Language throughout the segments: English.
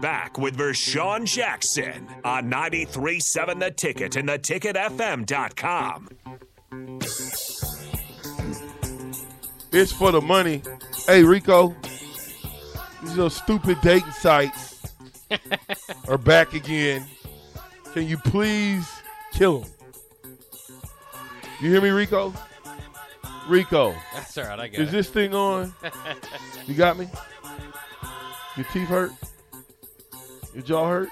Back with Vershawn Jackson on 93.7 The Ticket and theticketfm.com. It's for the money. Hey, Rico, these little stupid dating sites are back again. Can you please kill them? You hear me, Rico? Rico, That's all right. I get is it. this thing on? You got me? Your teeth hurt? Your jaw hurt?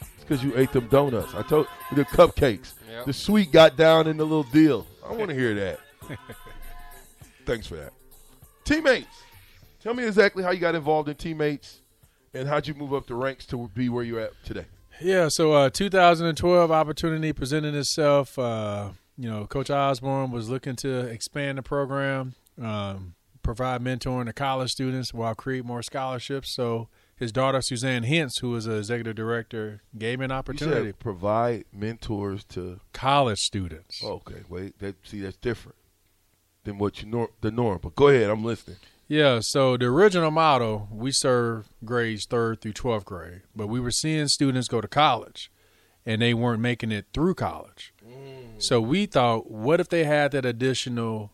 It's because you ate them donuts. I told the cupcakes. Yep. The sweet got down in the little deal. I want to hear that. Thanks for that. Teammates. Tell me exactly how you got involved in teammates and how'd you move up the ranks to be where you're at today. Yeah, so uh, 2012 opportunity presented itself. Uh, you know, Coach Osborne was looking to expand the program, um, provide mentoring to college students while create more scholarships. So his daughter Suzanne Hintz, who is an executive director, gave me an opportunity. said provide mentors to. college students. Okay, wait. That, see, that's different than what you nor, the norm. But go ahead. I'm listening. Yeah, so the original model, we served grades third through 12th grade, but we were seeing students go to college and they weren't making it through college. Mm. So we thought, what if they had that additional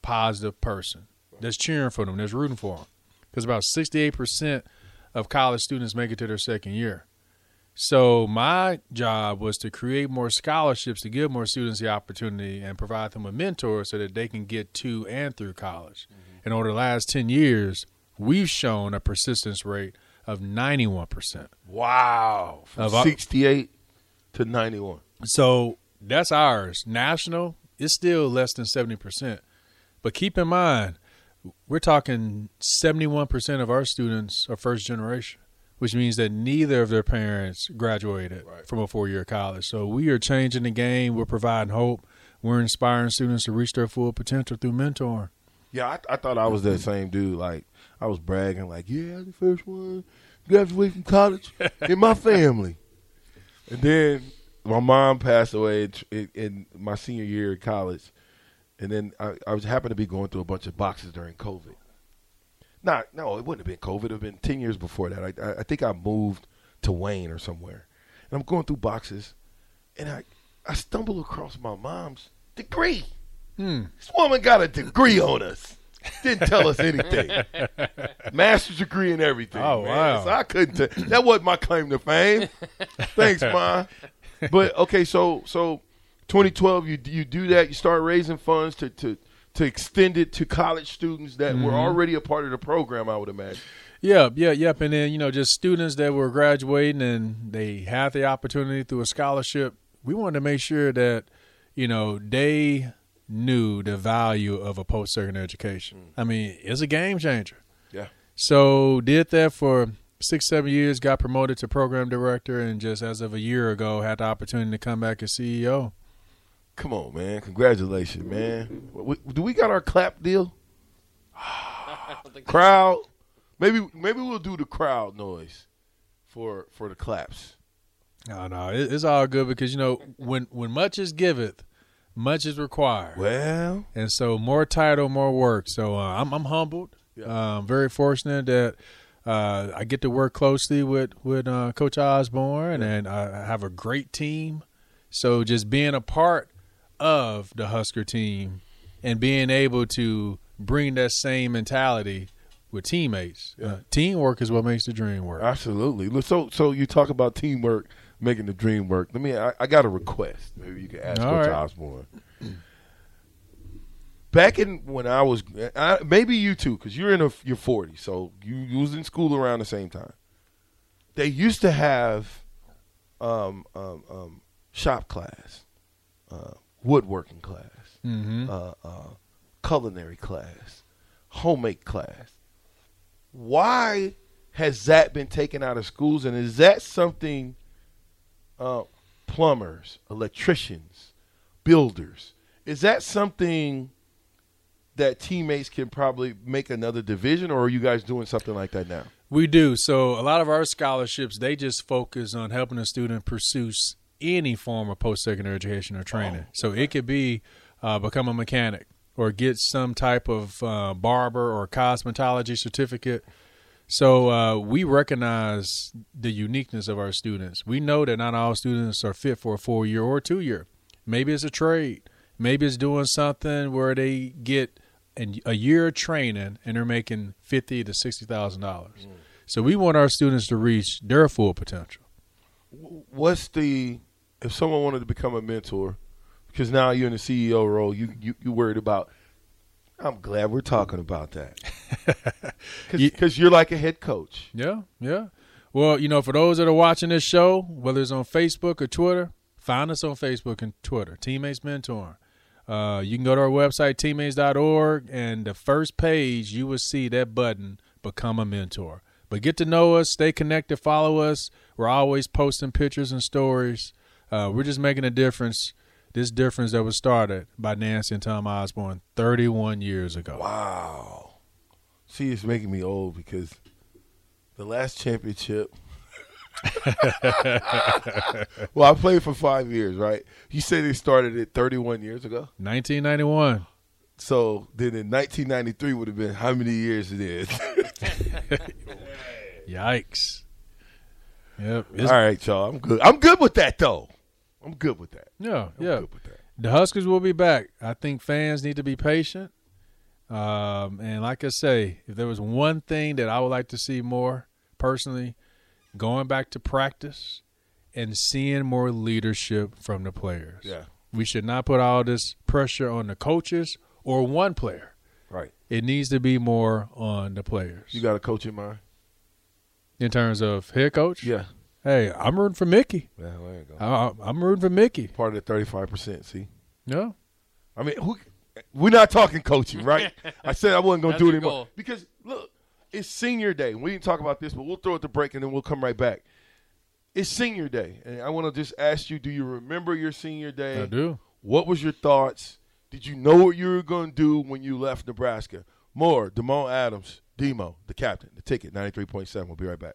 positive person that's cheering for them, that's rooting for them? Because about 68% of college students make it to their second year. So my job was to create more scholarships to give more students the opportunity and provide them a mentor so that they can get to and through college. Mm-hmm. And over the last 10 years, we've shown a persistence rate of 91%. Wow. From Of our- 68 to 91. So that's ours. National, it's still less than 70%. But keep in mind, we're talking 71% of our students are first generation, which means that neither of their parents graduated from a four year college. So we are changing the game. We're providing hope. We're inspiring students to reach their full potential through mentoring. Yeah, I, I thought I was that same dude. Like I was bragging, like, yeah, I'm the first one graduate from college in my family. And then my mom passed away in my senior year of college, and then I, I was happened to be going through a bunch of boxes during COVID. Not, no, it wouldn't have been COVID. It would have been ten years before that. I, I, think I moved to Wayne or somewhere, and I'm going through boxes, and I, I stumble across my mom's degree. Hmm. This woman got a degree on us. Didn't tell us anything. Master's degree and everything. Oh, man. wow. So I couldn't. T- that wasn't my claim to fame. Thanks, ma. But okay, so so 2012, you you do that. You start raising funds to to to extend it to college students that were mm-hmm. already a part of the program. I would imagine. Yeah, yeah, yep. And then, you know, just students that were graduating and they had the opportunity through a scholarship. We wanted to make sure that, you know, they knew the value of a post secondary education. Mm. I mean, it's a game changer. Yeah. So did that for six, seven years, got promoted to program director, and just as of a year ago, had the opportunity to come back as CEO. Come on, man! Congratulations, man. We, do we got our clap deal? crowd. Maybe maybe we'll do the crowd noise for for the claps. No, no, it, it's all good because you know when when much is giveth, much is required. Well, and so more title, more work. So uh, I'm I'm humbled. Yeah. Um, very fortunate that uh, I get to work closely with with uh, Coach Osborne, and I have a great team. So just being a part of the Husker team and being able to bring that same mentality with teammates. Uh, teamwork is what makes the dream work. absolutely. So so you talk about teamwork, making the dream work. Let me. I, I got a request. Maybe you can ask All Coach right. Osborne. Back in when I was, I, maybe you too, because you're in a, your 40, so you, you was in school around the same time. They used to have um, um, um, shop class, uh, woodworking class, Mm-hmm. uh, uh, culinary class, homemade class. Why has that been taken out of schools, and is that something uh, plumbers, electricians, builders, is that something that teammates can probably make another division, or are you guys doing something like that now? We do. So a lot of our scholarships, they just focus on helping a student pursue any form of post-secondary education or training. Oh. So it could be uh, become a mechanic or get some type of uh, barber or cosmetology certificate. So uh, we recognize the uniqueness of our students. We know that not all students are fit for a four year or two year. Maybe it's a trade. Maybe it's doing something where they get a year of training and they're making fifty to sixty thousand dollars. Mm. So we want our students to reach their full potential. What's the if someone wanted to become a mentor? Because now you're in the CEO role, you you you worried about I'm glad we're talking about that. Because you're like a head coach. Yeah, yeah. Well, you know, for those that are watching this show, whether it's on Facebook or Twitter, find us on Facebook and Twitter, Teammates Mentoring. Uh, you can go to our website, teammates.org, and the first page you will see that button, Become a Mentor. But get to know us, stay connected, follow us. We're always posting pictures and stories. Uh, we're just making a difference this difference that was started by Nancy and Tom Osborne 31 years ago. Wow. See, it's making me old because the last championship. well, I played for five years, right? You said they started it 31 years ago? 1991. So then in 1993 would have been how many years it is? Yikes. Yep. All right, y'all. I'm good. I'm good with that, though. I'm good with that. Yeah, I'm yeah. The Huskers will be back. I think fans need to be patient. Um, and like I say, if there was one thing that I would like to see more personally, going back to practice and seeing more leadership from the players. Yeah. We should not put all this pressure on the coaches or one player. Right. It needs to be more on the players. You got a coach in mind? In terms of head coach? Yeah. Hey, I'm rooting for Mickey. Yeah, there you go. I, am rooting for Mickey. Part of the 35 percent. See. No. I mean, who, we're not talking coaching, right? I said I wasn't going to do it anymore goal. because look, it's senior day. We didn't talk about this, but we'll throw it to break and then we'll come right back. It's senior day, and I want to just ask you: Do you remember your senior day? I do. What was your thoughts? Did you know what you were going to do when you left Nebraska? More, Demoine Adams, Demo, the captain, the ticket, 93.7. We'll be right back.